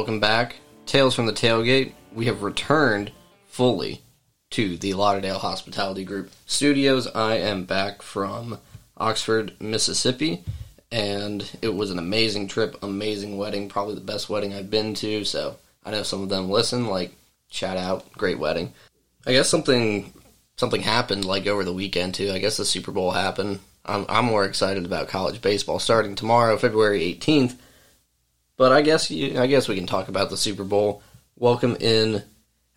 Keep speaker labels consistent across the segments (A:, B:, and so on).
A: welcome back. Tales from the Tailgate. We have returned fully to the Lauderdale Hospitality Group studios. I am back from Oxford, Mississippi, and it was an amazing trip, amazing wedding, probably the best wedding I've been to. So I know some of them listen, like shout out, great wedding. I guess something something happened like over the weekend too. I guess the Super Bowl happened. I'm, I'm more excited about college baseball starting tomorrow, February 18th. But I guess you, I guess we can talk about the Super Bowl. Welcome in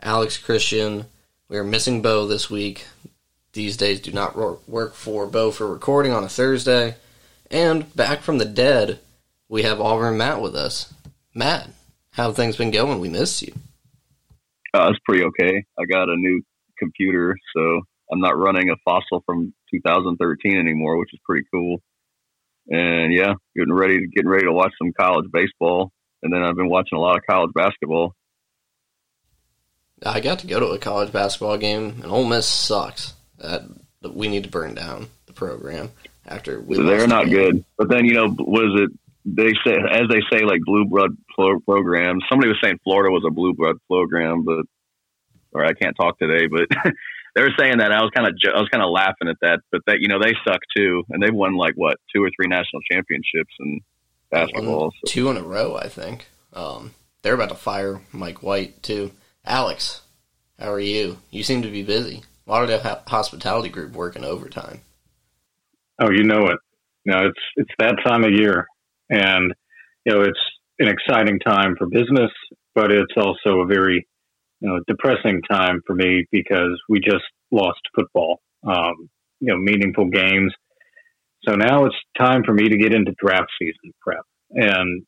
A: Alex Christian. We are missing Bo this week. These days do not work for Bo for recording on a Thursday. And back from the dead, we have Auburn Matt with us. Matt, how have things been going? We missed you.
B: Uh, it's pretty okay. I got a new computer, so I'm not running a fossil from 2013 anymore, which is pretty cool. And yeah, getting ready to getting ready to watch some college baseball, and then I've been watching a lot of college basketball.
A: I got to go to a college basketball game, and Ole Miss sucks. That we need to burn down the program after we.
B: They're not the good, but then you know was it? They say as they say like blue blood programs. Somebody was saying Florida was a blue blood program, but or I can't talk today, but they were saying that I was kind of I was kind of laughing at that, but that you know they suck too, and they've won like what two or three national championships in basketball,
A: so. two in a row, I think. Um, they're about to fire Mike White too. Alex, how are you? You seem to be busy. Lauderdale Hospitality Group working overtime.
C: Oh, you know it. You know, it's it's that time of year, and you know it's an exciting time for business, but it's also a very you know depressing time for me because we just lost football. Um, you know, meaningful games. So now it's time for me to get into draft season prep, and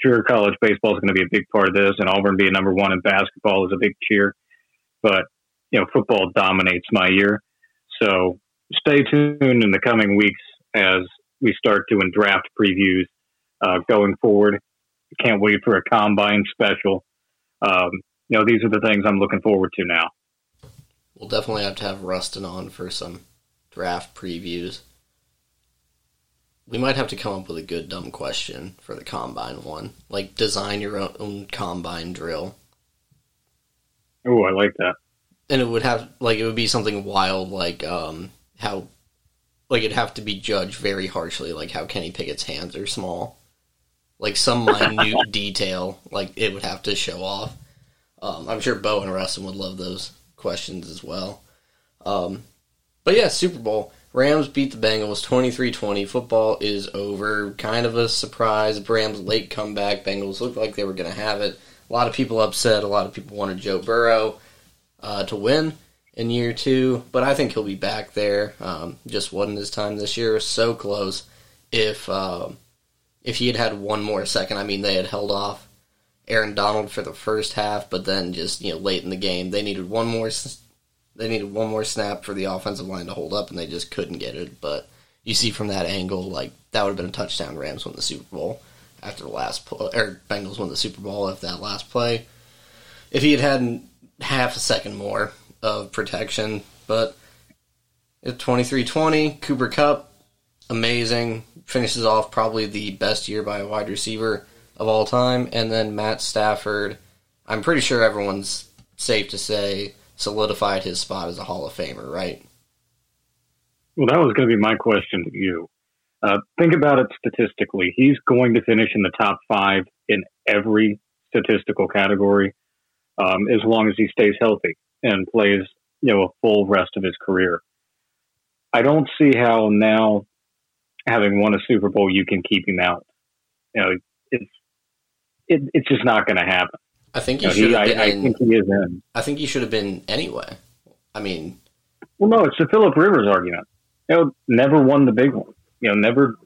C: sure, college baseball is going to be a big part of this, and Auburn being number one in basketball is a big cheer. But you know, football dominates my year. So stay tuned in the coming weeks as we start doing draft previews uh, going forward. Can't wait for a combine special. Um, you know, these are the things I'm looking forward to now.
A: We'll definitely have to have Rustin on for some draft previews. We might have to come up with a good dumb question for the combine one. Like design your own combine drill.
C: Oh, I like that.
A: And it would have like it would be something wild like um how like it'd have to be judged very harshly like how Kenny Pickett's hands are small. Like some minute detail like it would have to show off. Um, I'm sure Bo and Rustin would love those questions as well. Um, but yeah, Super Bowl. Rams beat the Bengals 23-20. Football is over. Kind of a surprise. Rams late comeback. Bengals looked like they were going to have it. A lot of people upset. A lot of people wanted Joe Burrow uh, to win in year two, but I think he'll be back there. Um, just wasn't his time this year. So close. If uh, if he had had one more second, I mean, they had held off Aaron Donald for the first half, but then just you know late in the game, they needed one more they needed one more snap for the offensive line to hold up, and they just couldn't get it. But you see from that angle, like that would have been a touchdown. Rams win the Super Bowl after the last play, or Bengals won the Super Bowl if that last play. If he had had half a second more of protection, but it's 23-20. Cooper Kupp, amazing, finishes off probably the best year by a wide receiver of all time, and then Matt Stafford. I'm pretty sure everyone's safe to say solidified his spot as a Hall of Famer, right?
C: Well, that was going to be my question to you. Uh, think about it statistically. He's going to finish in the top five in every statistical category um, as long as he stays healthy and plays, you know, a full rest of his career. I don't see how now, having won a Super Bowl, you can keep him out. You know, it's it, it's just not going to happen.
A: I think you, should. I, I, think he is in. I think he should have been anyway. I mean,
C: well, no, it's the Philip Rivers argument. You know, never won the big one. You know, never,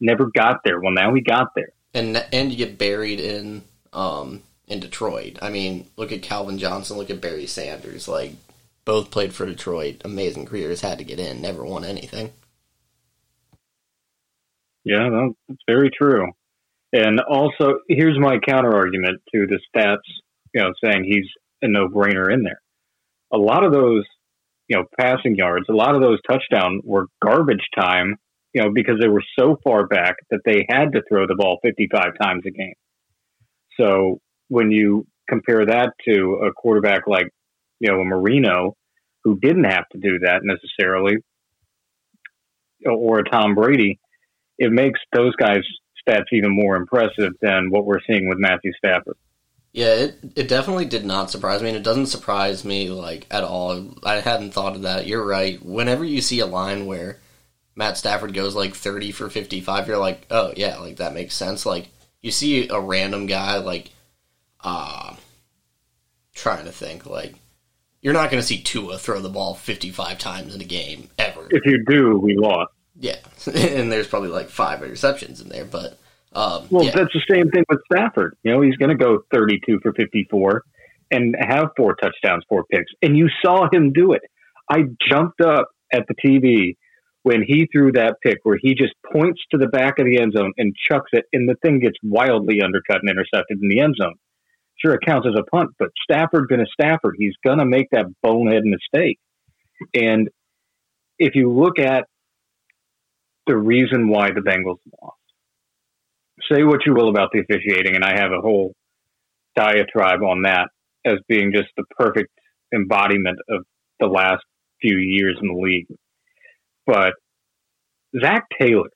C: never got there. Well, now he got there,
A: and and you get buried in um in Detroit. I mean, look at Calvin Johnson. Look at Barry Sanders. Like both played for Detroit. Amazing careers. Had to get in. Never won anything.
C: Yeah, that's very true. And also, here's my counter argument to the stats, you know, saying he's a no brainer in there. A lot of those, you know, passing yards, a lot of those touchdowns were garbage time, you know, because they were so far back that they had to throw the ball 55 times a game. So when you compare that to a quarterback like, you know, a Marino, who didn't have to do that necessarily, or a Tom Brady, it makes those guys' stats even more impressive than what we're seeing with Matthew Stafford.
A: Yeah, it, it definitely did not surprise me, and it doesn't surprise me like at all. I hadn't thought of that. You're right. Whenever you see a line where Matt Stafford goes like 30 for 55, you're like, oh yeah, like that makes sense. Like you see a random guy like, uh, trying to think like you're not going to see Tua throw the ball 55 times in a game ever.
C: If you do, we lost.
A: And there's probably like five interceptions in there, but um,
C: well,
A: yeah.
C: that's the same thing with Stafford. You know, he's going to go 32 for 54 and have four touchdowns, four picks, and you saw him do it. I jumped up at the TV when he threw that pick where he just points to the back of the end zone and chucks it, and the thing gets wildly undercut and intercepted in the end zone. Sure, it counts as a punt, but Stafford been a Stafford. He's going to make that bonehead mistake. And if you look at the reason why the Bengals lost, say what you will about the officiating, and I have a whole diatribe on that as being just the perfect embodiment of the last few years in the league. But Zac Taylor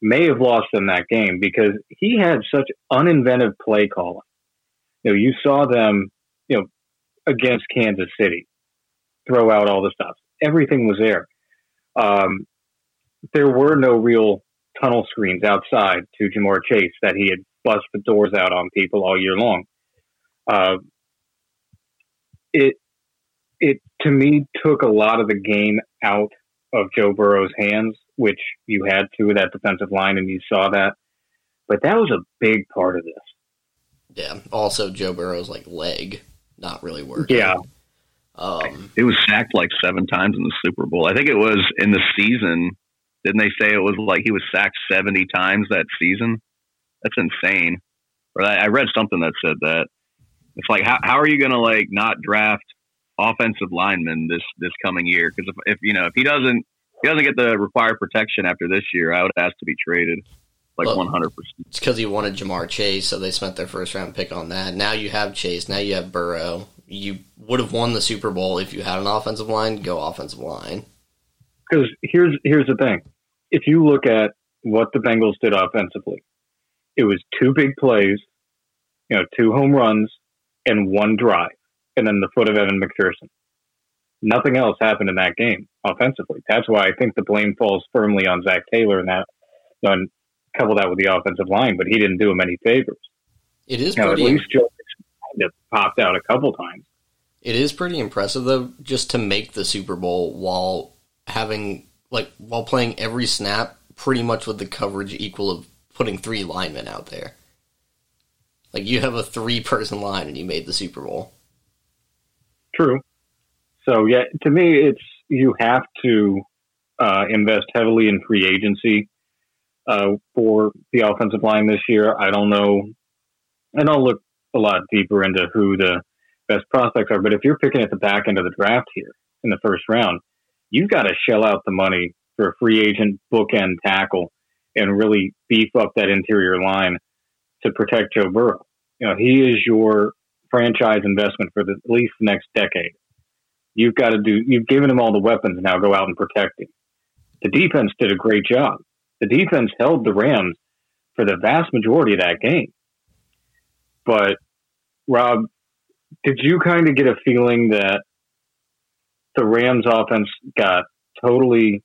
C: may have lost in that game because he had such uninventive play calling. You know, you saw them, you know, against Kansas City, throw out all the stuff. Everything was there. Um, there were no real tunnel screens outside to Ja'Marr Chase that he had bust the doors out on people all year long. Uh, it it to me took a lot of the game out of Joe Burrow's hands, which you had to with that defensive line, and you saw that. But that was a big part of this.
A: Yeah. Also, Joe Burrow's like leg not really working.
C: Yeah.
A: Um,
B: It was sacked like seven times in the Super Bowl. I think it was in the season. Didn't they say it was like he was sacked 70 times that season? That's insane. Or I I read something that said that. It's like, how, how are you going to like not draft offensive linemen this, this coming year? Because if, if, you know, if he doesn't, if he doesn't get the required protection after this year, I would ask to be traded like 100%.
A: it's because he wanted Ja'Marr Chase, so they spent their first round pick on that. Now you have Chase. Now you have Burrow. You would have won the Super Bowl if you had an offensive line. Go offensive line.
C: Because here's here's the thing: if you look at what the Bengals did offensively, it was two big plays, you know, two home runs and one drive, and then the foot of Evan McPherson. Nothing else happened in that game offensively. That's why I think the blame falls firmly on Zac Taylor and that, you know, and couple that with the offensive line, but he didn't do him any favors.
A: It is
C: Now, at
A: pretty.
C: least Joe Mixon popped out a couple times.
A: It is pretty impressive though, just to make the Super Bowl while having like while playing every snap, pretty much with the coverage equal of putting three linemen out there. Like you have a three person line and you made the Super Bowl.
C: True. So yeah, to me, it's you have to uh, invest heavily in free agency uh, for the offensive line this year. I don't know, and I'll look a lot deeper into who the best prospects are. But if you're picking at the back end of the draft here in the first round, you've got to shell out the money for a free agent bookend tackle and really beef up that interior line to protect Joe Burrow. You know, he is your franchise investment for the, at least the next decade. You've got to do. You've given him all the weapons. Now go out and protect him. The defense did a great job. The defense held the Rams for the vast majority of that game. But Rob, did you kind of get a feeling that the Rams offense got totally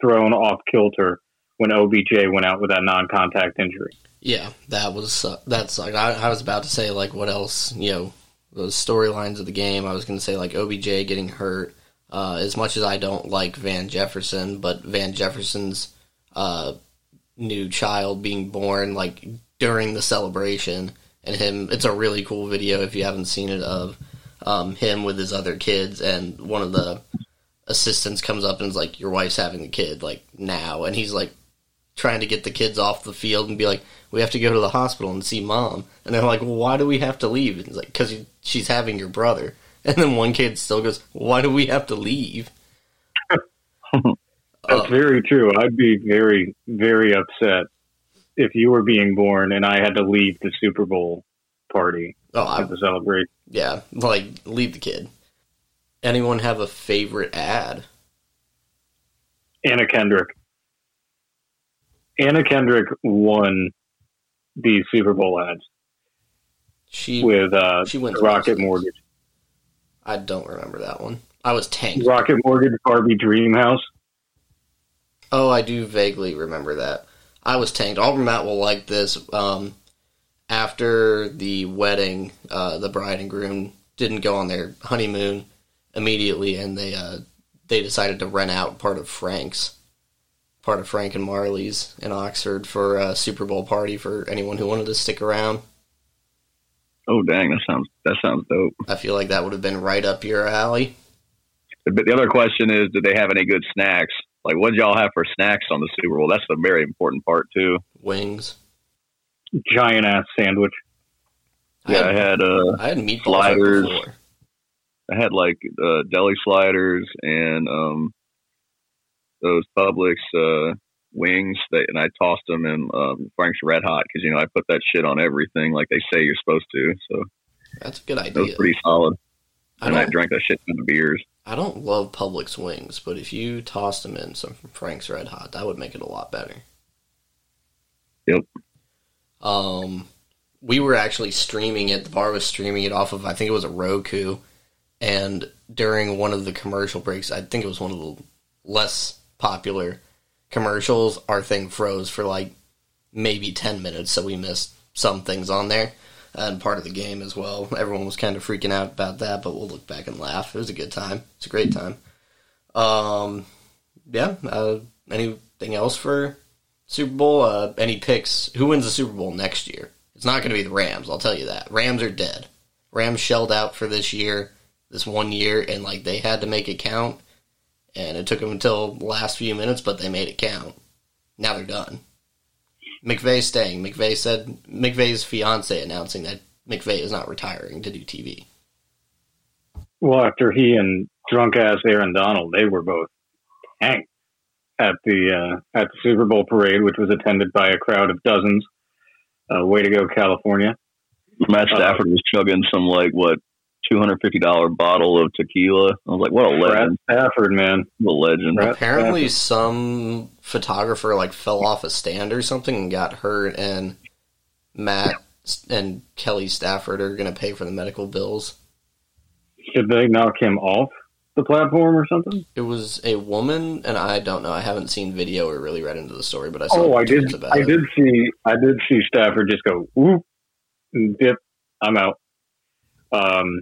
C: thrown off kilter when OBJ went out with that non-contact injury?
A: Yeah, that was uh, that's like I, I was about to say like what else you know those storylines of the game. I was going to say like OBJ getting hurt. Uh, as much as I don't like Van Jefferson, but Van Jefferson's uh, new child being born like during the celebration and him it's a really cool video if you haven't seen it of um, him with his other kids and one of the assistants comes up and is like your wife's having a kid like now. And he's like trying to get the kids off the field and be like we have to go to the hospital and see mom. And they're like well, why do we have to leave? And he's like because she's having your brother. And then one kid still goes why do we have to leave?
C: That's
A: Uh,
C: very true. I'd be very, very upset if you were being born and I had to leave the Super Bowl party
A: Oh, I,
C: at the celebration.
A: yeah, like leave the kid. Anyone have a favorite ad?
C: Anna Kendrick. Anna Kendrick won the Super Bowl ads
A: She
C: with uh,
A: she wins
C: Rocket. Mortgage.
A: I don't remember that one. I was tanked.
C: Rocket Mortgage, Barbie Dream House.
A: Oh, I do vaguely remember that. I was tanked. Auburn Matt will like this. Um, after the wedding, uh, the bride and groom didn't go on their honeymoon immediately, and they uh, they decided to rent out part of Frank's, part of Frank and Marley's in Oxford for a Super Bowl party for anyone who wanted to stick around.
B: Oh dang, that sounds that sounds dope.
A: I feel like that would have been right up your alley.
B: But the other question is, did they have any good snacks? Like, what did y'all have for snacks on the Super Bowl? That's a very important part too.
A: Wings.
C: Giant ass sandwich.
A: I
B: Yeah,
A: had,
B: I had uh,
A: I had meat
B: sliders. I had like uh, deli sliders and um, those Publix uh, wings, that, and I tossed them in um, Frank's Red Hot because you know I put that shit on everything like they say you're supposed to. So
A: That's a good
B: that was
A: idea.
B: pretty solid.
A: I
B: And I drank that shit in the beers.
A: I don't love Publix wings, but if you tossed them in some Frank's Red Hot, that would make it a lot better.
B: Yep.
A: Um, we were actually streaming it. The bar was streaming it off of I think it was a Roku, and during one of the commercial breaks, I think it was one of the less popular commercials. Our thing froze for like maybe ten minutes, so we missed some things on there and part of the game as well. Everyone was kind of freaking out about that, but we'll look back and laugh. It was a good time. It's a great time. Um, yeah. Uh, anything else for Super Bowl? Uh, any picks? Who wins the Super Bowl next year? It's not going to be the Rams. I'll tell you that. Rams are dead. Rams shelled out for this year, this one year, and like they had to make it count. And it took them until the last few minutes, but they made it count. Now they're done. McVay's staying. McVay said McVay's fiance announcing that McVay is not retiring to do TV.
C: Well, after he and drunk ass Aaron Donald, they were both tanked at the uh, at the Super Bowl parade, which was attended by a crowd of dozens. Uh, way to go, California!
B: Matt Stafford was chugging some like what two hundred fifty dollar bottle of tequila. I was like, what a
C: Brad
B: legend!
C: Stafford, man.
B: What a legend!
C: Brad
A: Apparently,
C: Stafford.
A: some photographer like fell off a stand or something and got hurt, and Matt and Kelly Stafford are going to pay for the medical bills.
C: Should they knock him off the platform or something?
A: It was a woman, and I don't know. I haven't seen video or really read into the story, but I saw
C: Oh, I did. I
A: it.
C: did see. I did see Stafford just go whoop and dip. I'm out. Um,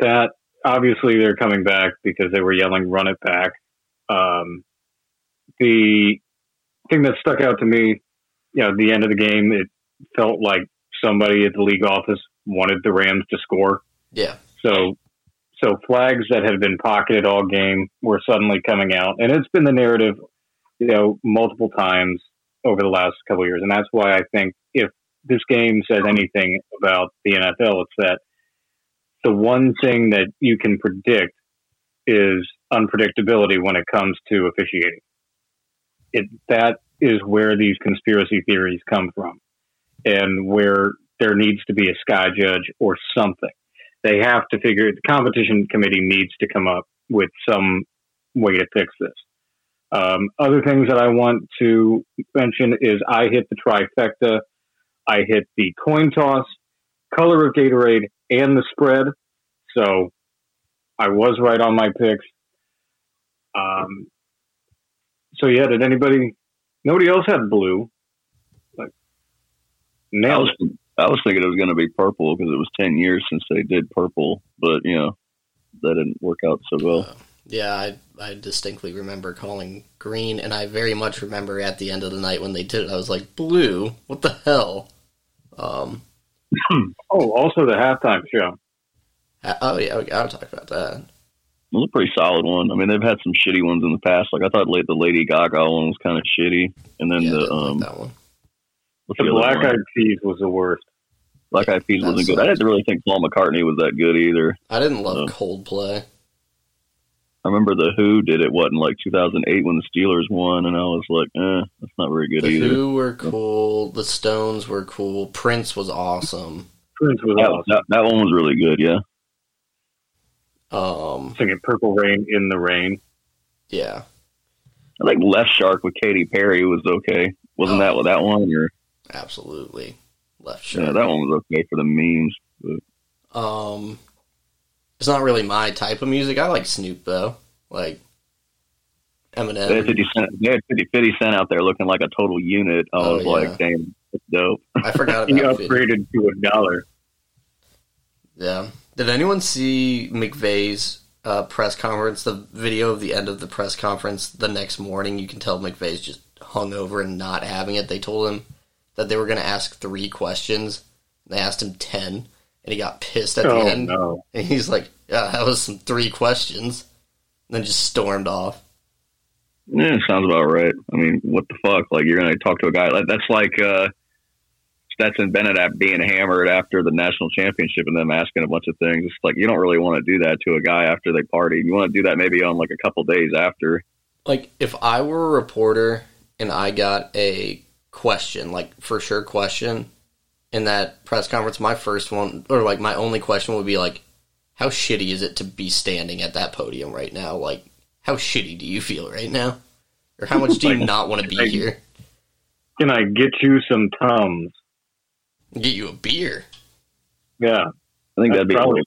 C: that obviously they're coming back because they were yelling "run it back." Um, the thing that stuck out to me, you know, at the end of the game, it felt like somebody at the league office wanted the Rams to score.
A: Yeah,
C: So, so flags that had been pocketed all game were suddenly coming out, and it's been the narrative, you know, multiple times over the last couple years, and that's why I think if this game says anything about the NFL, it's that the one thing that you can predict is unpredictability when it comes to officiating. It that is where these conspiracy theories come from, and where there needs to be a sky judge or something they have to figure the competition committee needs to come up with some way to fix this. Um, other things that I want to mention is I hit the trifecta. I hit the coin toss, color of Gatorade, and the spread. So I was right on my picks. Um, so yeah, did anybody? Nobody else had blue. Like
B: I
C: nailed
B: was
C: it.
B: I was thinking it was going to be purple because it was ten years since they did purple, but you know that didn't work out so well.
A: Uh, yeah. I I distinctly remember calling green, and I very much remember at the end of the night when they did it, I was like, blue. What the hell? Um.
C: Oh, also the halftime show.
A: ha- Oh yeah, we gotta talk about that.
B: It was a pretty solid one. I mean, they've had some shitty ones in the past. Like I thought, la- the Lady Gaga one was kind of shitty, and then
A: yeah, I
B: the
A: didn't like
B: um,
A: that one.
C: The
B: the
C: Black? Eyed Peas was the worst.
B: Black Eyed Peas
A: That
B: wasn't good. I didn't really think Paul McCartney was that good either.
A: I didn't love
B: Oh.
A: Coldplay.
B: I remember the Who did it. What in like 2008 when the Steelers won, and I was like, eh, that's not very good
A: The
B: either.
A: Who were cool. The Stones were cool. Prince was awesome.
C: Prince was
B: That,
C: awesome.
B: that, that one was really good. Yeah.
A: Um,
C: Singing Purple Rain in the Rain.
A: yeah,
B: I think Left Shark with Katy Perry was okay. Wasn't that
A: Oh.
B: that one? Or
A: absolutely. Left
B: yeah, that one was okay for the memes.
A: Um, it's not really my type of music. I like Snoop though. Like
B: They had
A: Eminem.
B: 50 Cent. They had 50, 50 Cent out there looking like a total unit. I
A: Oh,
B: was
A: yeah.
B: like, damn, that's dope.
A: I forgot
C: He
A: about it.
C: upgraded to a dollar.
A: Yeah. Did anyone see McVay's uh, press conference? The video of the end of the press conference the next morning. You can tell McVay's just hung over and not having it. They told him that they were going to ask three questions. They asked him ten, and he got pissed at
C: oh
A: the end.
C: no!
A: And he's like, "Yeah, that was some three questions." And then just stormed off.
B: Yeah, sounds about right. I mean, what the fuck? Like, you're going to talk to a guy like that's like uh, Stetson Bennett being hammered after the national championship and them asking a bunch of things. It's like you don't really want to do that to a guy after they party. You want to do that maybe on like a couple days after.
A: Like, if I were a reporter and I got a question, like for sure question, in that press conference, my first one, or like my only question would be like, how shitty is it to be standing at that podium right now? Like, how shitty do you feel right now? Or how much do you
C: Like,
A: not want to be
C: like-
A: here?
C: Can I get you some tums?
A: Get you a beer.
C: Yeah,
B: I think
C: That's
B: that'd be
C: probably-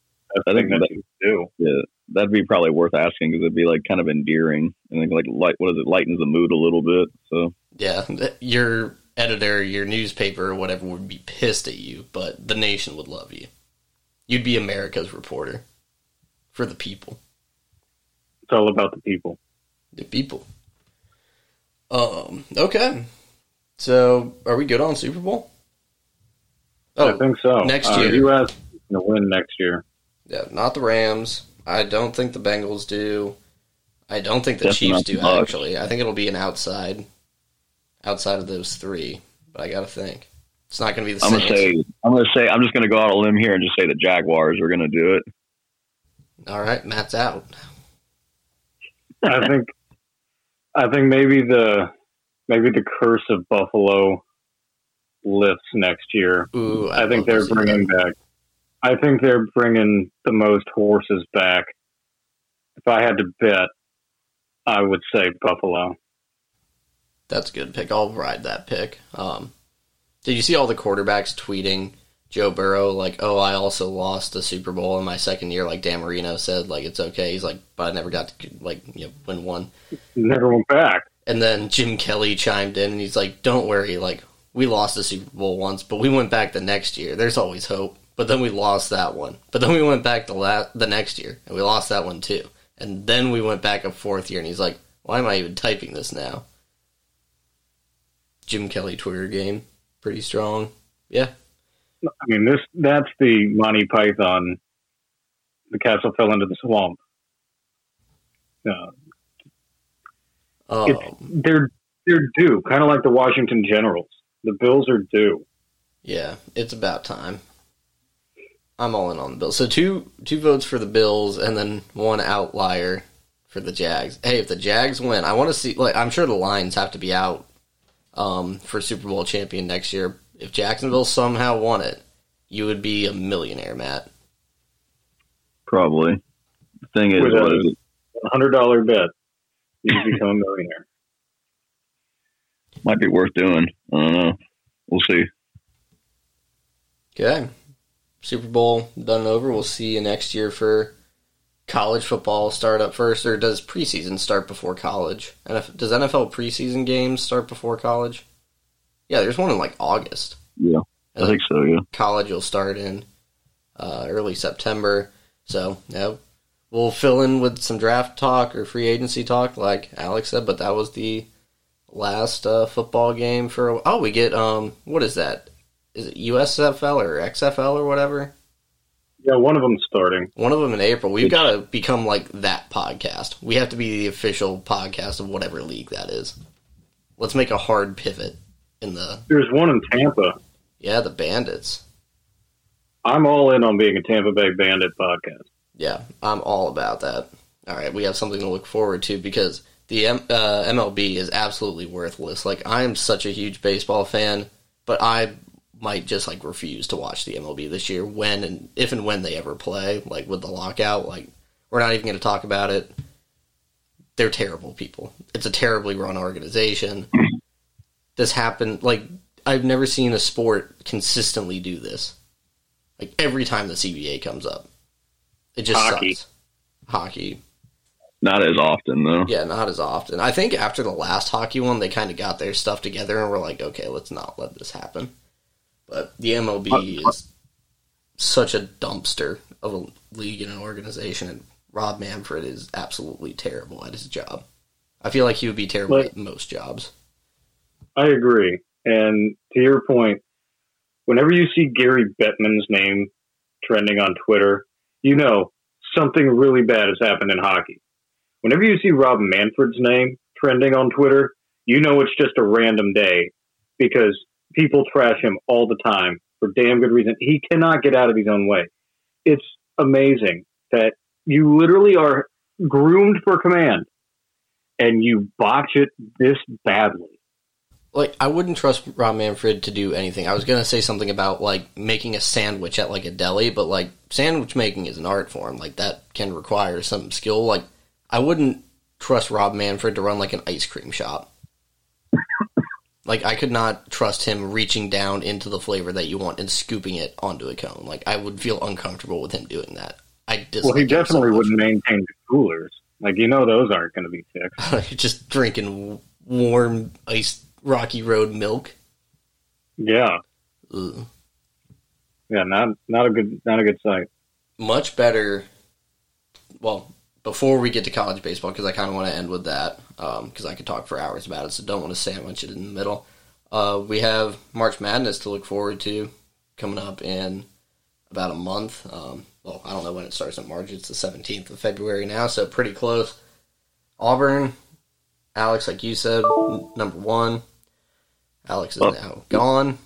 B: I think
C: thing that
B: that-
C: you do.
B: yeah, that'd be probably worth asking because it'd be like kind of endearing and like, like light what is it lightens the mood a little bit. So
A: Yeah, th- your editor, your newspaper, or whatever would be pissed at you, but the nation would love you. You'd be America's reporter for the people.
C: It's all about the people.
A: The people. Um. Okay. So, are we good on Super Bowl? Oh, I
C: think so.
A: next
C: Uh,
A: year.
C: U.S. is to win next year.
A: yeah. Not the Rams. I don't think the Bengals do. I don't think the Chiefs do.
B: Bucs.
A: Actually, I think it'll be an outside, outside of those three. But I gotta think. It's not gonna be the same.
B: I'm
A: Saints.
B: gonna say I'm gonna say I'm just gonna go out on a limb here and just say the Jaguars are gonna do it.
A: All right, Matt's out.
C: I think. I think maybe the maybe the curse of Buffalo lifts next year.
A: Ooh,
C: I
A: I'd
C: think they're bringing
A: that.
C: back. I think they're bringing the most horses back. If I had to bet, I would say Buffalo.
A: That's a good pick. I'll ride that pick. Um, did you see all the quarterbacks tweeting Joe Burrow like, "Oh, I also lost the Super Bowl in my second year." Like Dan Marino said, like it's okay. He's like, but I never got to like you know win one.
C: Never went back.
A: And then Jim Kelly chimed in and he's like, "Don't worry, like we lost the Super Bowl once, but we went back the next year. There's always hope." But then we lost that one. But then we went back the la- the next year and we lost that one too. And then we went back a fourth year and he's like, "Why am I even typing this now?" Jim Kelly Twitter game, pretty strong. Yeah,
C: I mean, this that's the Monty Python. The castle fell into the swamp. Uh,
A: um,
C: they're they're due, kind of like the Washington Generals. The Bills are due.
A: yeah, it's about time. I'm all in on the Bills. So two two votes for the Bills and then one outlier for the Jags. Hey, if the Jags win, I want to see. Like, I'm sure the lines have to be out um, for Super Bowl champion next year. If Jacksonville somehow won it, you would be a millionaire, Matt.
B: Probably. The thing is,
C: With a- Hundred dollar bet. You become a millionaire.
B: Might be worth doing. I don't know. We'll see.
A: Okay, Super Bowl done and over. We'll see you next year for college football start up first, or does preseason start before college? And if, does NFL preseason games start before college? Yeah, there's one in like August.
B: Yeah, I think so. Yeah.
A: college will start in uh, early September. So, yeah, we'll fill in with some draft talk or free agency talk, like Alex said. But that was the last uh, football game for. Oh, we get um, what is that? Is it USFL or XFL or whatever?
C: Yeah, one of them's starting.
A: One of them in April. We've got to become like that podcast. We have to be the official podcast of whatever league that is. Let's make a hard pivot in the
C: There's one in Tampa.
A: yeah the Bandits.
C: I'm all in on being a Tampa Bay Bandit podcast.
A: Yeah, I'm all about that. all right, we have something to look forward to because the M- uh, MLB is absolutely worthless. Like I am such a huge baseball fan, but I might just like refuse to watch the MLB this year when and if and when they ever play. Like with the lockout, like we're not even going to talk about it. They're terrible people. It's a terribly run organization. This happened like I've never seen a sport consistently do this. Like every time the CBA comes up, it just
C: Hockey.
A: sucks. Hockey,
B: Not as often though.
A: yeah, not as often. I think after the last hockey one, they kind of got their stuff together and were like, okay, let's not let this happen. But the MLB is such a dumpster of a league and an organization, and Rob Manfred is absolutely terrible at his job. I feel like he would be terrible at most jobs.
C: I agree. And to your point, whenever you see Gary Bettman's name trending on Twitter, you know something really bad has happened in hockey. Whenever you see Rob Manfred's name trending on Twitter, you know it's just a random day because people trash him all the time for damn good reason. He cannot get out of his own way. It's amazing that you literally are groomed for command and you botch it this badly.
A: Like I wouldn't trust Rob Manfred to do anything. I was gonna say something about like making a sandwich at like a deli, but like sandwich making is an art form. Like that can require some skill. Like I wouldn't trust Rob Manfred to run like an ice cream shop. Like I could not trust him reaching down into the flavor that you want and scooping it onto a cone. Like I would feel uncomfortable with him doing that. I
C: Well, he
A: him so
C: definitely wouldn't maintain the coolers. Like you know, those aren't going to be fixed.
A: just drinking warm iced Rocky Road milk.
C: Yeah,
A: Ugh.
C: yeah, not not a good not a good sight.
A: much better. Well, before we get to college baseball, because I kind of want to end with that, because I could talk for hours about it, so don't want to sandwich it in the middle. Uh, we have March Madness to look forward to coming up in about a month. Um, well, I don't know when it starts in March. It's the 17th of February now, so pretty close. Auburn, Alex, like you said, number one. Alex is
B: Oh.
A: now gone.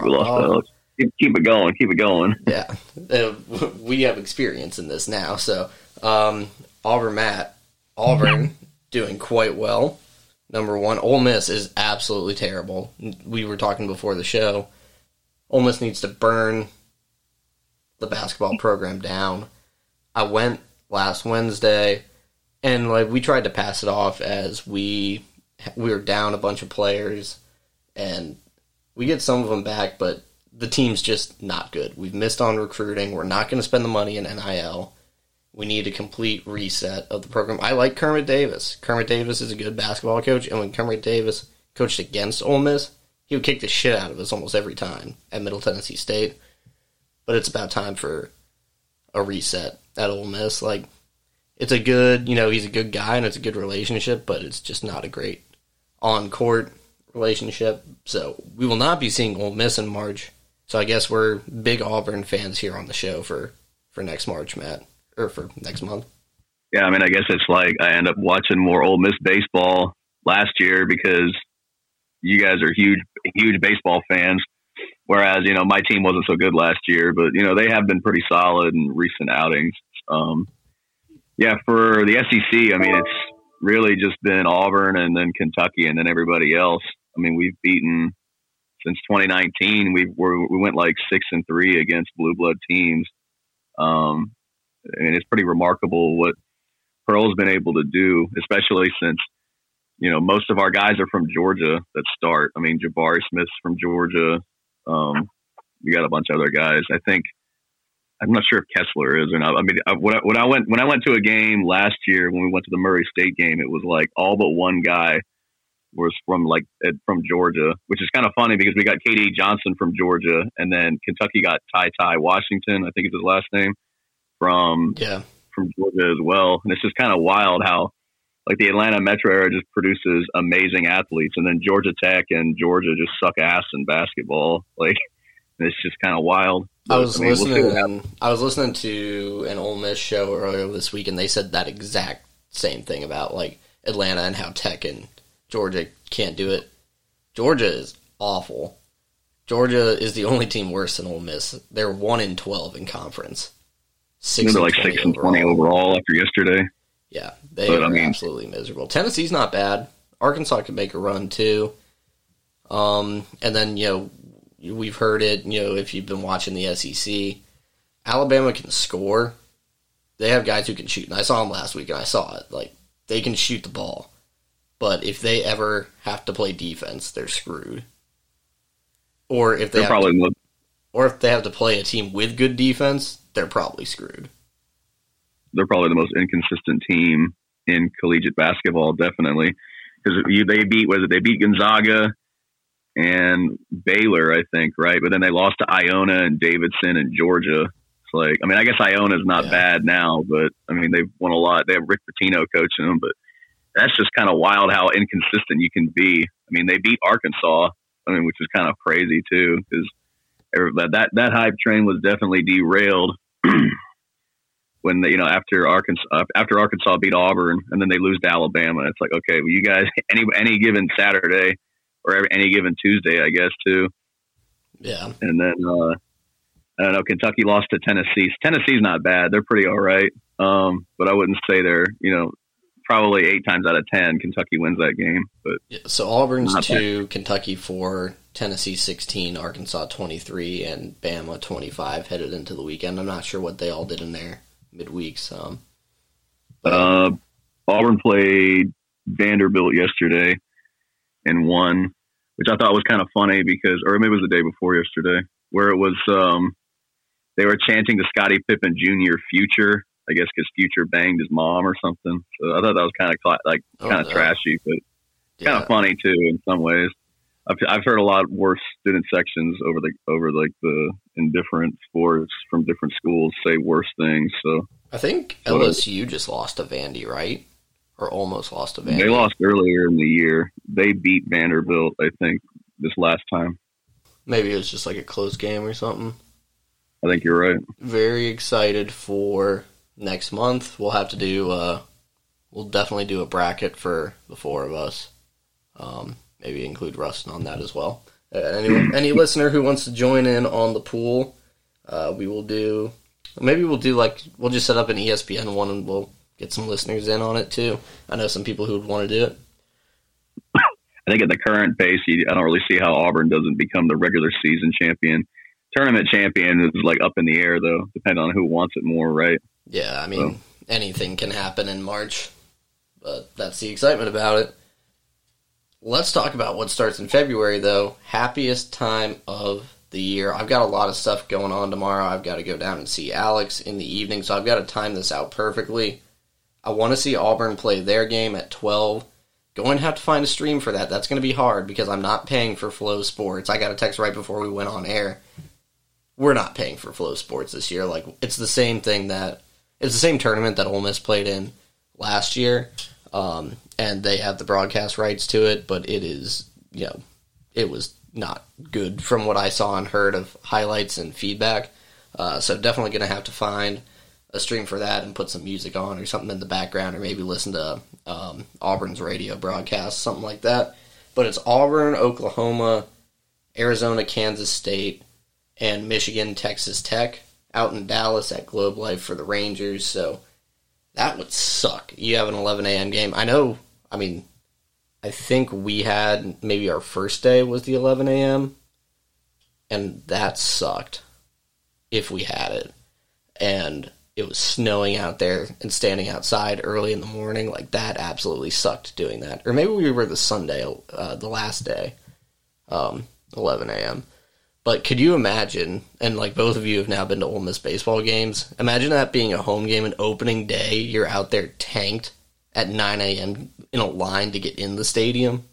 B: Lost. Keep, keep it going. Keep it going.
A: Yeah, Uh, we have experience in this now. So, um, Auburn Matt, Auburn doing quite well. Number one, Ole Miss is absolutely terrible. We were talking before the show. Ole Miss needs to burn the basketball program down. I went last Wednesday, and like we tried to pass it off as we we were down a bunch of players, and we get some of them back, but the team's just not good. We've missed on recruiting. We're not going to spend the money in NIL. We need a complete reset of the program. I like Kermit Davis. Kermit Davis is a good basketball coach, and when Kermit Davis coached against Ole Miss, he would kick the shit out of us almost every time at Middle Tennessee State. But it's about time for a reset at Ole Miss. Like, it's a good, you know, he's a good guy and it's a good relationship, but it's just not a great on court relationship. So we will not be seeing Ole Miss in March. So I guess we're big Auburn fans here on the show for for next March, Matt, or for next month.
B: Yeah, I mean, I guess it's like I end up watching more Ole Miss baseball last year because you guys are huge, huge baseball fans. Whereas, you know, my team wasn't so good last year, but you know they have been pretty solid in recent outings. Um, yeah, for the SEC, I mean, it's really just been Auburn and then Kentucky and then everybody else. I mean, we've beaten since 2019. We we went like six and three against blue blood teams. Um, and it's pretty remarkable what Pearl's been able to do, especially since you know most of our guys are from Georgia that start. I mean, Jabari Smith's from Georgia. Um, we got a bunch of other guys. I think I'm not sure if Kessler is or not. I mean, I, when, I, when I went when I went to a game last year when we went to the Murray State game, it was like all but one guy was from like from Georgia, which is kind of funny because we got KD Johnson from Georgia, and then Kentucky got Ty Ty Washington, I think is his last name, from
A: Yeah,
B: from Georgia as well. And it's just kind of wild how like the Atlanta metro area just produces amazing athletes, and then Georgia Tech and Georgia just suck ass in basketball. Like it's just kind of wild.
A: I was
B: mean, we'll
A: listening. I was listening to an Ole Miss show earlier this week, and they said that exact same thing about like Atlanta and how Tech and Georgia can't do it. Georgia is awful. Georgia is the only team worse than Ole Miss. They're one in twelve in conference.
B: They're like six and twenty overall after yesterday.
A: Yeah, they
B: But,
A: are
B: I mean-
A: absolutely miserable. Tennessee's not bad. Arkansas could make a run too. Um, and then you know we've heard it. You know if you've been watching the SEC, Alabama can score. They have guys who can shoot, and I saw them last week, and I saw it. Like they can shoot the ball, but if they ever have to play defense, they're screwed. Or if they
B: They're probably
A: to, or if they have to play a team with good defense, they're probably screwed.
B: they're probably the most inconsistent team in collegiate basketball, definitely. Because they beat was it they beat Gonzaga and Baylor, I think, right? But then they lost to Iona and Davidson and Georgia. It's like I mean, I guess Iona's not
A: Yeah.
B: bad now, but I mean they've won a lot. They have Rick Pitino coaching them, but that's just kind of wild how inconsistent you can be. I mean, they beat Arkansas, I mean, which is kind of crazy too, because that that hype train was definitely derailed when they, you know after Arkansas after Arkansas beat Auburn and then they lose to Alabama. It's like okay, well, you guys any any given Saturday or every- any given Tuesday, I guess too.
A: Yeah,
B: And then uh, I don't know. Kentucky lost to Tennessee. Tennessee's not bad. They're pretty all right. Um, but I wouldn't say they're you know probably eight times out of ten Kentucky wins that game. But
A: Yeah, so Auburn's
B: Not bad.
A: Kentucky four, Tennessee sixteen, Arkansas twenty three, and Bama twenty five headed into the weekend. I'm not sure what they all did in their midweeks. Um,
B: Uh, Auburn played Vanderbilt yesterday and won, which I thought was kind of funny because, or maybe it was the day before yesterday, where it was um, they were chanting the Scottie Pippen Jr. Future, I guess because Future banged his mom or something. So I thought that was kind of cla- like
A: Oh,
B: kind of
A: no.
B: trashy, but kind
A: yeah,
B: of funny too in some ways. I've, I've heard a lot worse student sections over the over like the in different sports from different schools say worse things. So
A: I think LSU just lost to Vandy, right? Or almost lost to Vandy.
B: They lost earlier in the year. They beat Vanderbilt, I think, this last time.
A: Maybe it was just like a close game or something.
B: I think you're right.
A: Very excited for next month. We'll have to do. Uh, we'll definitely do a bracket for the four of us. Um, maybe include Rustin on that as well. Uh, any any listener who wants to join in on the pool, uh, we will do. Maybe we'll do like we'll just set up an ESPN one and we'll get some listeners in on it too. I know some people who would want to do it.
B: I think at the current pace, I don't really see how Auburn doesn't become the regular season champion. Tournament champion is like up in the air, though, depending on who wants it more, right?
A: Yeah, I mean anything can happen in March, but that's the excitement about it. Let's talk about what starts in February, though. Happiest time of the year. I've got a lot of stuff going on tomorrow. I've got to go down and see Alex in the evening, so I've got to time this out perfectly. I want to see Auburn play their game at 12. Going to have to find a stream for that. That's going to be hard because I'm not paying for FloSports. I got a text right before we went on air. We're not paying for FloSports this year. Like it's the same thing that it's the same tournament that Ole Miss played in last year, um, and they have the broadcast rights to it. But it is, you know, it was not good from what I saw and heard of highlights and feedback. Uh, so definitely going to have to find a stream for that and put some music on or something in the background, or maybe listen to um, Auburn's radio broadcast, something like that. But it's Auburn, Oklahoma, Arizona, Kansas State, and Michigan, Texas Tech out in Dallas at Globe Life for the Rangers. So that would suck. You have an 11 a.m. game. I know. I mean, I think we had maybe our first day was the 11 a.m. and that sucked. If we had it, and it was snowing out there and standing outside early in the morning, like that absolutely sucked doing that. Or maybe we were the Sunday, uh, the last day, um, 11 a.m. But could you imagine, and like both of you have now been to Ole Miss baseball games, imagine that being a home game and opening day, you're out there tanked at 9 a.m. in a line to get in the stadium.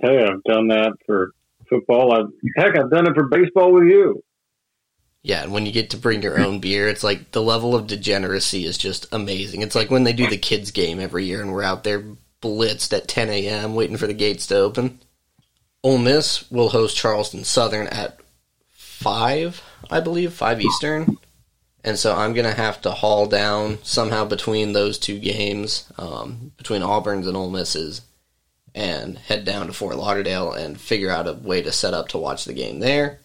C: Hey, I've done that for football. I've, heck, I've done it for baseball with you.
A: Yeah, and when you get to bring your own beer, it's like the level of degeneracy is just amazing. It's like when they do the kids' game every year and we're out there blitzed at 10 a.m. waiting for the gates to open. Ole Miss will host Charleston Southern at 5, I believe, 5 Eastern. And so I'm going to have to haul down somehow between those two games, um, between Auburn's and Ole Miss's, and head down to Fort Lauderdale and figure out a way to set up to watch the game there.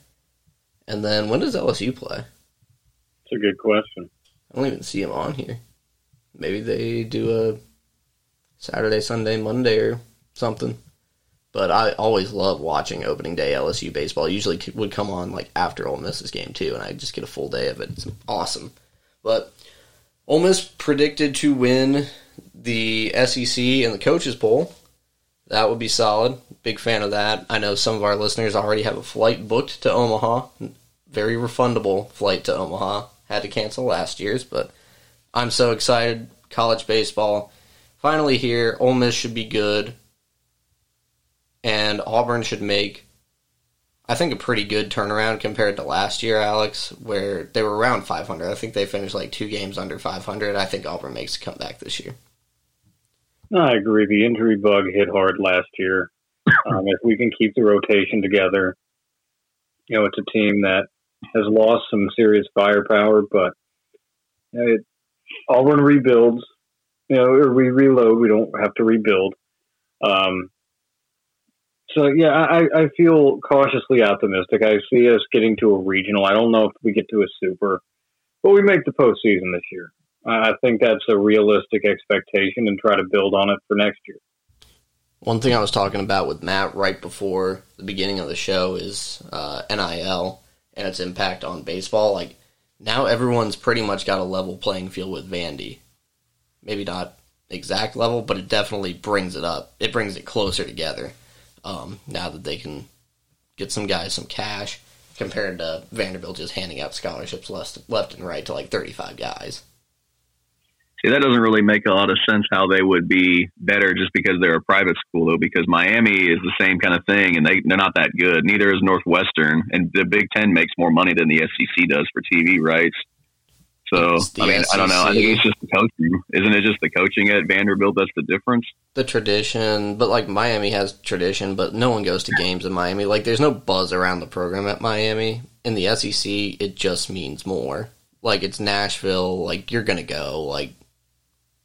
A: And then when does LSU play?
C: It's a good question.
A: I don't even see them on here. maybe they do a Saturday, Sunday, Monday or something. But I always love watching opening day LSU baseball. Usually would come on like after Ole Miss's game too, and I just get a full day of it. It's awesome. But Ole Miss predicted to win the SEC and the coaches poll. That would be solid. Big fan of that. I know some of our listeners already have a flight booked to Omaha. Very refundable flight to Omaha. Had to cancel last year's, but I'm so excited. College baseball finally here. Ole Miss should be good, and Auburn should make, I think, a pretty good turnaround compared to last year, Alex, where they were around 500. I think they finished like two games under 500. I think Auburn makes a comeback this year.
C: I agree. The injury bug hit hard last year. Um, if we can keep the rotation together, you know, it's a team that has lost some serious firepower, but it, Auburn rebuilds. You know, or we reload. We don't have to rebuild. Um, so yeah, I, I feel cautiously optimistic. I see us getting to a regional. I don't know if we get to a super, but we make the postseason this year. I think that's a realistic expectation and try to build on it for next year.
A: One thing I was talking about with Matt right before the beginning of the show is uh, NIL and its impact on baseball. Like now, everyone's pretty much got a level playing field with Vandy. Maybe not exact level, but it definitely brings it up. It brings it closer together. Um, now that they can get some guys some cash compared to Vanderbilt just handing out scholarships left left and right to like thirty five guys.
B: See, that doesn't really make a lot of sense how they would be better just because they're a private school, though, because Miami is the same kind of thing and they, they're not that good. Neither is Northwestern. And the Big Ten makes more money than the SEC does for TV rights. So, I mean, SEC. I don't know. I think it's just the coaching. Isn't it just the coaching at Vanderbilt that's the difference?
A: The tradition, but like Miami has tradition, but no one goes to games in Miami. Like, there's no buzz around the program at Miami. In the SEC, it just means more. Like, it's Nashville. Like, you're going to go. Like,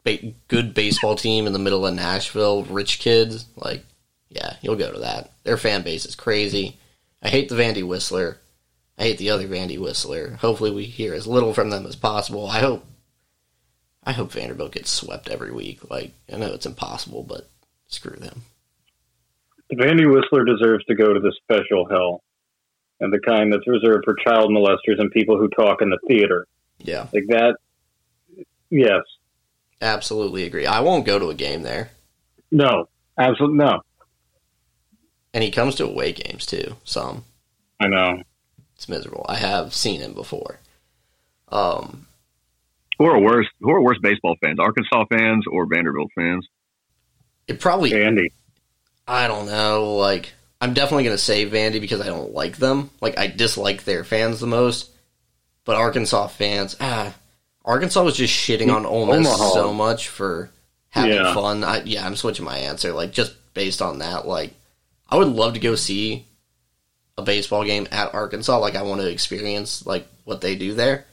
A: ba- good baseball team in the middle of Nashville, rich kids, like, yeah, you'll go to that. Their fan base is crazy. I hate the Vandy Whistler. I hate the other Vandy Whistler. Hopefully, we hear as little from them as possible. I hope. I hope Vanderbilt gets swept every week. Like I know it's impossible, but screw them.
C: Vandy Whistler deserves to go to the special hell, and the kind that's reserved for child molesters and people who talk in the theater.
A: Yeah,
C: like that. Yes,
A: Absolutely agree. I won't go to a game there.
C: No, absolutely no.
A: And he comes to away games too. Some.
C: I know.
A: It's miserable. I have seen him before. Um,
B: who are worse? Who are worse baseball fans? Arkansas fans or Vanderbilt fans?
A: It probably
C: Vandy.
A: I don't know. Like I'm definitely gonna say Vandy because I don't like them. Like I dislike their fans the most. But Arkansas fans, ah, Arkansas was just shitting on Ole Miss Omaha. so much for having yeah. fun. I, yeah, I'm switching my answer. Like just based on that, like I would love to go see a baseball game at Arkansas. Like I want to experience like what they do there.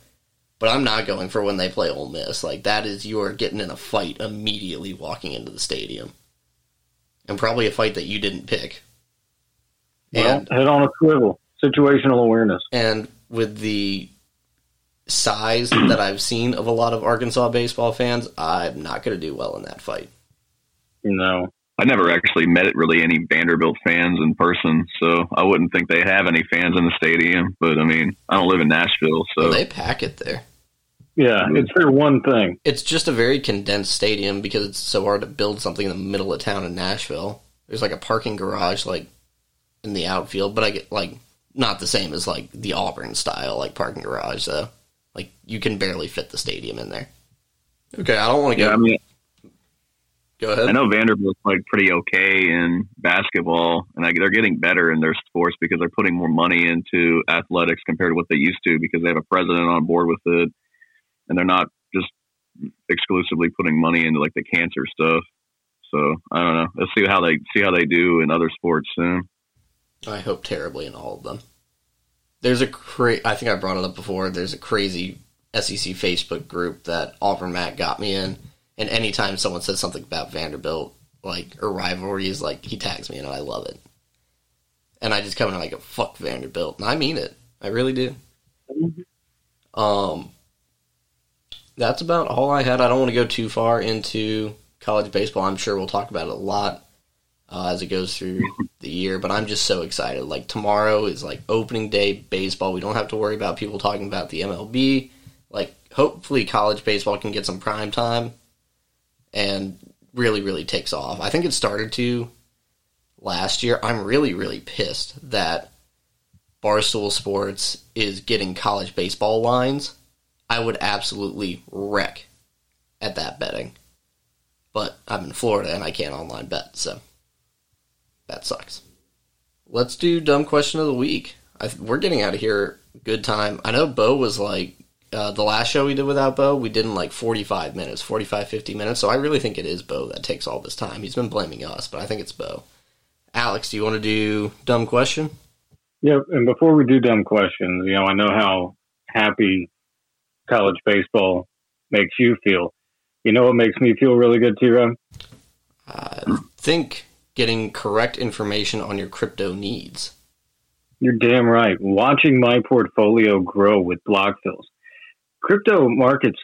A: But I'm not going for when they play Ole Miss. Like that is you are getting in a fight immediately walking into the stadium, and probably a fight that you didn't pick.
C: Well, and, head on a swivel. Situational awareness.
A: And with the size that I've seen of a lot of Arkansas baseball fans, I'm not going to do well in that fight.
C: No.
B: I never actually met really any Vanderbilt fans in person, so I wouldn't think they have any fans in the stadium. But I mean, I don't live in Nashville, so
A: well, they pack it there.
C: Yeah, it's their one thing.
A: It's just a very condensed stadium because it's so hard to build something in the middle of town in Nashville. There's like a parking garage like in the outfield, but I get like not the same as like the Auburn style like parking garage though. Like you can barely fit the stadium in there. Okay, I don't want to go.
B: Yeah, I mean,
A: go ahead.
B: I know Vanderbilt's like pretty okay in basketball, and they're getting better in their sports because they're putting more money into athletics compared to what they used to because they have a president on board with it, and they're not just exclusively putting money into like the cancer stuff. So I don't know. Let's see how they see how they do in other sports soon.
A: I hope terribly in all of them. There's a cra- I think I brought it up before. There's a crazy SEC Facebook group that Auburn Matt got me in, and anytime someone says something about Vanderbilt, like or rivalries, like he tags me and I love it. And I just come in I go, "Fuck Vanderbilt," and I mean it. I really do. Um, that's about all I had. I don't want to go too far into college baseball. I'm sure we'll talk about it a lot uh, as it goes through the year, but I'm just so excited. Like tomorrow is like opening day baseball. We don't have to worry about people talking about the MLB. Like hopefully college baseball can get some prime time and really really takes off. I think it started to last year. I'm really really pissed that Barstool Sports is getting college baseball lines. I would absolutely wreck at that betting. But I'm in Florida and I can't online bet, so that sucks. Let's do dumb question of the week. I, we're getting out of here good time. I know Bo was like uh, the last show we did without Bo, we did in like 45 minutes, 45, 50 minutes. So I really think it is Bo that takes all this time. He's been blaming us, but I think it's Bo. Alex, do you want to do dumb question?
C: Yeah, and before we do dumb questions, you know, I know how happy college baseball makes you feel. You know what makes me feel really good too, Rob?
A: I think getting correct information on your crypto needs.
C: You're damn right. Watching my portfolio grow with Blockfills. Crypto markets,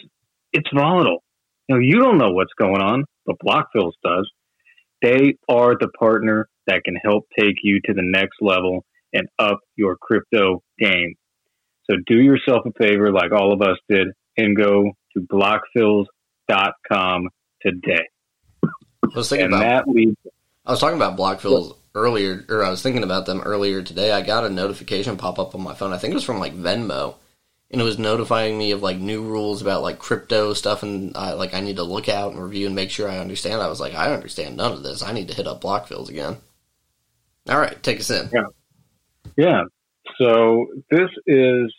C: it's volatile. You know, you don't know what's going on, but Blockfills does. They are the partner that can help take you to the next level and up your crypto game. So do yourself a favor, like all of us did, and go to blockfills.com today.
A: I was thinking
C: And
A: about
C: that leads
A: I was talking about Blockfills earlier, or I was thinking about them earlier today. I got a notification pop up on my phone. I think it was from like Venmo, and it was notifying me of like new rules about like crypto stuff, and I like I need to look out and review and make sure I understand. I was like, I understand none of this. I need to hit up Blockfills again. All right, take us in.
C: Yeah. Yeah. So this is,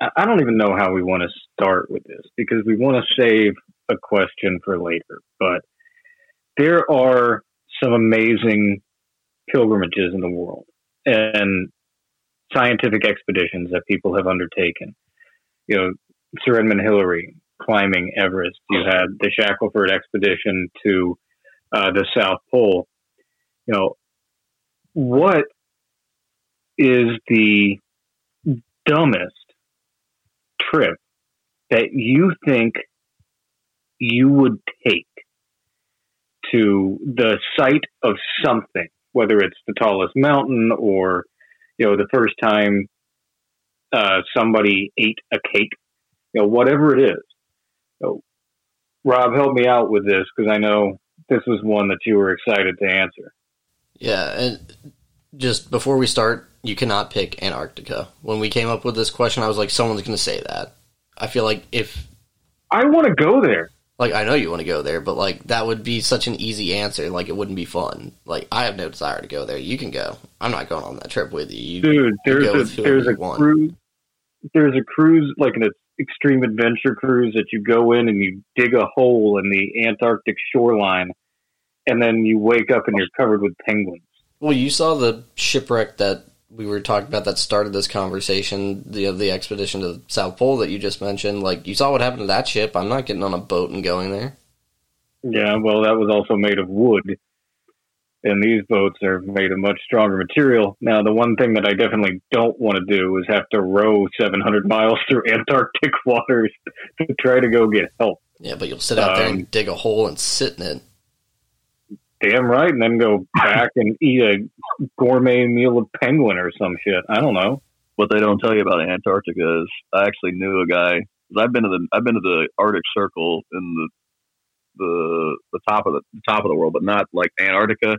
C: I don't even know how we want to start with this because we want to save a question for later. But there are some amazing pilgrimages in the world and scientific expeditions that people have undertaken. You know, Sir Edmund Hillary climbing Everest. You had the Shackelford expedition to uh, the South Pole. You know, what is the dumbest trip that you think you would take to the site of something, whether it's the tallest mountain or, you know, the first time uh, somebody ate a cake, you know, whatever it is. So, Rob, help me out with this because I know this was one that you were excited to answer.
A: Yeah, and just before we start, you cannot pick Antarctica. When we came up with this question, I was like, someone's going to say that. I feel like if
C: I want to go there.
A: Like I know you want to go there, but like that would be such an easy answer. Like it wouldn't be fun. Like I have no desire to go there. You can go. I'm not going on that trip with you. you
C: Dude, there's a there's a cruise. There's a cruise like an extreme adventure cruise that you go in and you dig a hole in the Antarctic shoreline, and then you wake up and you're covered with penguins.
A: well, you saw the shipwreck that we were talking about that started this conversation. The the expedition to the South Pole that you just mentioned. Like you saw what happened to that ship. I'm not getting on a boat and going there.
C: Yeah, well, that was also made of wood, and these boats are made of much stronger material. Now, the one thing that I definitely don't want to do is have to row 700 miles through Antarctic waters to try to go get help.
A: Yeah, but you'll sit out there
C: Um,
A: and dig a hole and sit in it.
C: Damn right, and then go back and eat a gourmet meal of penguin or some shit. I don't know.
B: what they don't tell you about Antarctica is I actually knew a guy. 'cause I've been to the I've been to the Arctic Circle in the the the top of the, the top of the world, but not like Antarctica.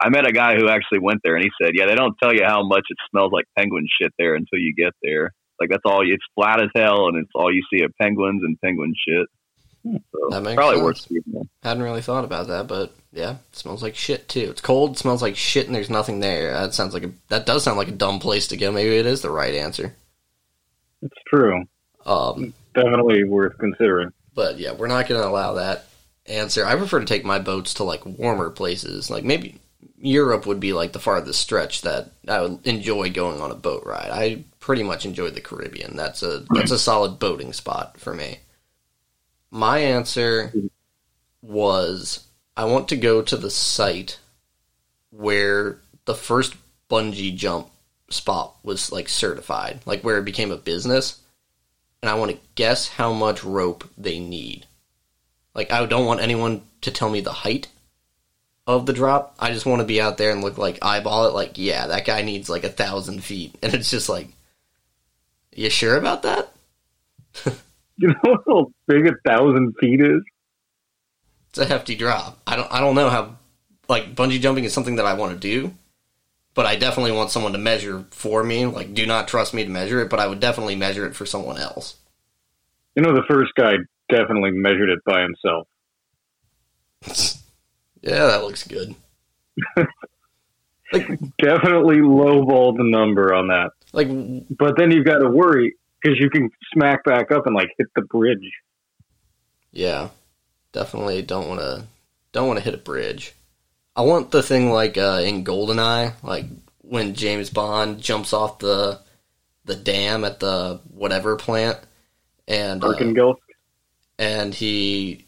B: I met a guy who actually went there, and he said, "Yeah, they don't tell you how much it smells like penguin shit there until you get there. Like that's all. It's flat as hell, and it's all you see of penguins and penguin shit. So
A: That makes
B: probably
A: sense.
B: seeing.
A: Hadn't really thought about that, but yeah, it smells like shit too. It's cold, smells like shit, and there's nothing there. That sounds like a that does sound like a dumb place to go. Maybe it is the right answer.
C: It's true.
A: Um,
C: Definitely worth considering.
A: but yeah, we're not going to allow that answer. I prefer to take my boats to like warmer places. Like maybe Europe would be like the farthest stretch that I would enjoy going on a boat ride. I pretty much enjoy the Caribbean. That's a that's a solid boating spot for me. My answer was I want to go to the site where the first bungee jump spot was like certified, like where it became a business. and I want to guess how much rope they need. Like I don't want anyone to tell me the height of the drop. I just want to be out there and look like eyeball it. Like yeah, that guy needs like a thousand feet, and it's just like, you sure about that?
C: You know how big a thousand feet is?
A: It's a hefty drop. I don't I don't know how like bungee jumping is something that I want to do, but I definitely want someone to measure for me. Like do not trust me to measure it, but I would definitely measure it for someone else.
C: You know, the first guy definitely measured it by himself.
A: Yeah, that looks good. like
C: Definitely lowballed the number on that.
A: like
C: But then you've got to worry because you can smack back up and like hit the bridge.
A: yeah, definitely don't want to don't want to hit a bridge. I want the thing like uh, in Goldeneye, like when James Bond jumps off the the dam at the whatever plant, and uh, and he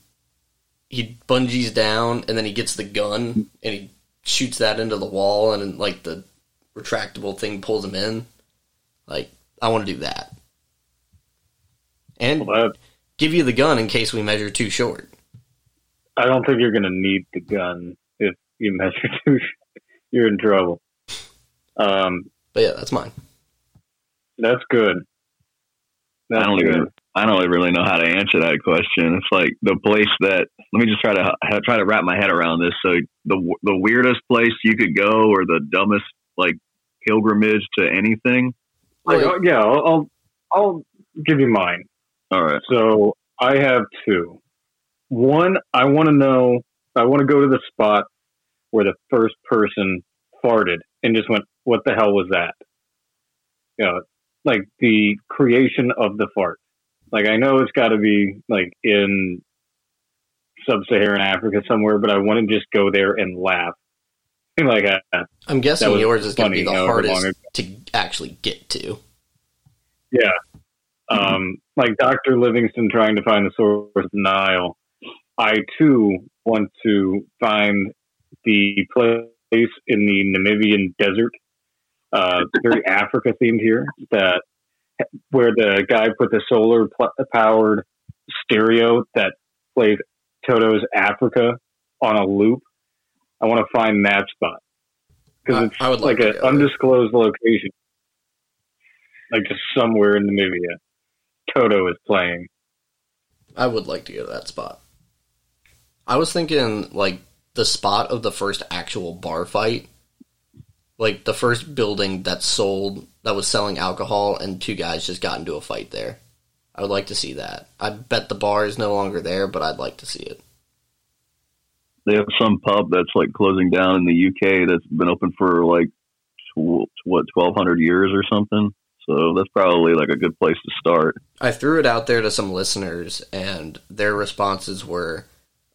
A: he bungees down and then he gets the gun and he shoots that into the wall and like the retractable thing pulls him in. Like I want to do that. And
C: Well,
A: give you the gun in case we measure too short.
C: I don't think you're going to need the gun if you measure too. sh- You're in trouble. Um,
A: But yeah, that's mine.
C: that's good.
B: I don't
C: good.
B: even. I don't really know how to answer that question. It's like the place that. Let me just try to try to wrap my head around this. So the the weirdest place you could go, or the dumbest like pilgrimage to anything.
C: Like,
A: Like-
C: oh, yeah, I'll, I'll I'll give you mine.
B: All right.
C: So I have two. One, I want to know. I want to go to the spot where the first person farted and just went, "What the hell was that?" You know, like the creation of the fart. Like I know it's got to be like in sub-Saharan Africa somewhere, but I want to just go there and laugh. Like, uh,
A: I'm guessing yours is going to be the hardest to actually get to.
C: Yeah. Um, like Dr. Livingstone trying to find the source of the Nile. I too want to find the place in the Namibian desert, uh, very Africa themed here, that where the guy put the solar pl- powered stereo that played Toto's Africa on a loop. I want to find that spot because it's
A: I
C: like
A: like
C: an undisclosed location, like just somewhere in Namibia. Toto is playing.
A: I would like to go to that spot. I was thinking like the spot of the first actual bar fight, like the first building that sold that was selling alcohol, and two guys just got into a fight there. I would like to see that. I bet the bar is no longer there, but I'd like to see it.
B: They have some pub that's like closing down in the UK that's been open for like tw- what twelve hundred years or something. So that's probably like a good place to start.
A: I threw it out there to some listeners, and their responses were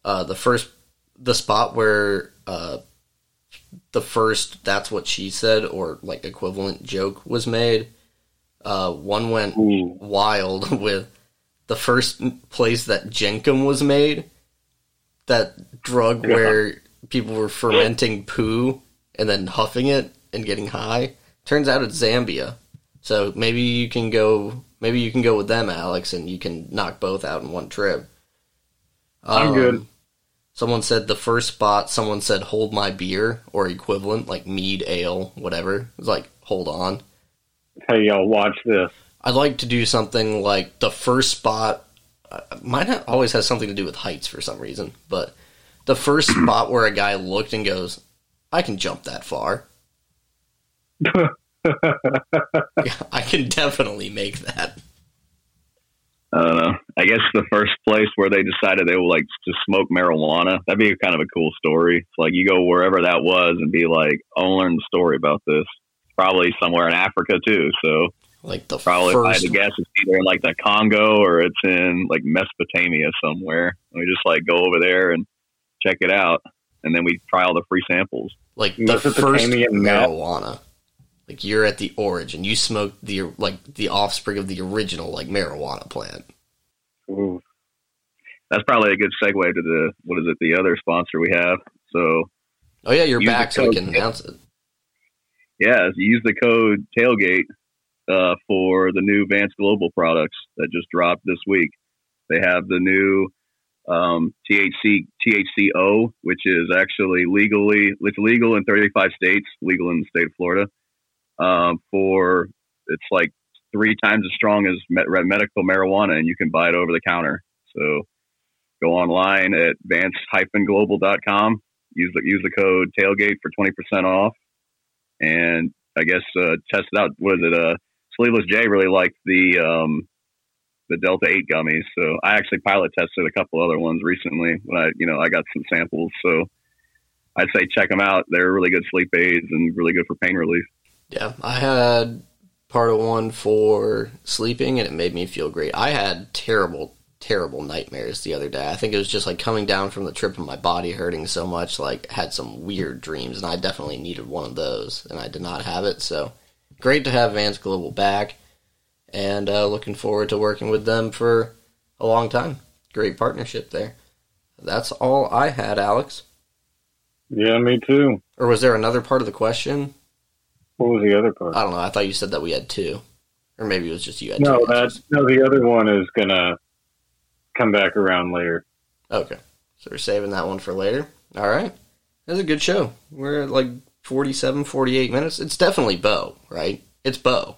A: uh, the first, the spot where uh, the first "that's what she said" or like equivalent joke was made. Uh, one went
C: Ooh.
A: wild with the first place that Jenkem was made, that drug
C: Yeah.
A: where people were fermenting poo and then huffing it and getting high. Turns out it's Zambia. So maybe you can go maybe you can go with them, Alex, and you can knock both out in one trip.
C: I'm good.
A: Someone said the first spot, someone said hold my beer or equivalent, like mead, ale, whatever. It was like, hold on.
C: Hey, y'all, watch this.
A: I'd like to do something like the first spot. Uh, mine ha- always has something to do with heights for some reason, but the first spot where a guy looked and goes, "I can jump that far. Yeah, I can definitely make that."
B: I don't know. I guess the first place where they decided they would like to smoke marijuana. That'd be kind of a cool story. It's like you go wherever that was and be like, I want to learn the story about this. Probably somewhere in Africa too. So
A: Like the
B: probably if I had to guess, it's either in like the Congo or it's in like Mesopotamia somewhere. And we just like go over there and check it out, and then we try all the free samples.
A: like the first marijuana. Like you're at the origin. You smoked the like the offspring of the original like marijuana plant.
C: Ooh.
B: That's probably a good segue to the what is it? The other sponsor we have. So
A: Oh yeah, you're back, so we can announce it.
B: yeah, use the code tailgate uh, for the new Vance Global products that just dropped this week. They have the new um, THC THCO, which is actually legally it's legal in 35 states, legal in the state of Florida. Um, for it's like three times as strong as medical marijuana, and you can buy it over the counter. So go online at vance-global.com. Use the use the code tailgate for 20% off, and I guess uh, test it out. What is it? Uh, Sleeveless J really liked the um, the Delta Eight gummies, so I actually pilot tested a couple other ones recently when I you know I got some samples. So I'd say check them out. They're really good sleep aids and really good for pain relief.
A: Yeah, I had part of one for sleeping, and it made me feel great. I had terrible terrible nightmares the other day. I think it was just like coming down from the trip and my body hurting so much, like had some weird dreams, and I definitely needed one of those, and I did not have it. So great to have Vance Global back, and uh, looking forward to working with them for a long time. Great partnership there. That's all I had, Alex.
C: Yeah, me too.
A: Or was there another part of the question?
C: What was the other part?
A: I don't know. I thought you said that we had two, or maybe it was just you had
C: no,
A: two.
C: that no. The other one is gonna come back around later.
A: Okay. So we're saving that one for later. All right. That's a good show. We're at like 47, 48 minutes. It's definitely Bo, right? It's Bo.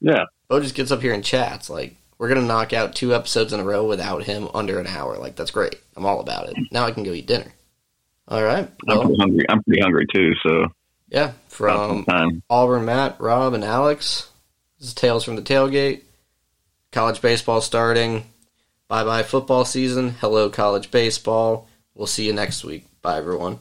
C: Yeah.
A: Bo just gets up here and chats. Like, we're going to knock out two episodes in a row without him under an hour. Like, that's great. I'm all about it. Now I can go eat dinner. All right.
B: Well, I'm pretty hungry. I'm pretty hungry too, so.
A: Yeah. From Auburn, Matt, Rob, and Alex. This is Tales from the Tailgate. College baseball starting. Bye bye football season. Hello college baseball. We'll see you next week. Bye everyone.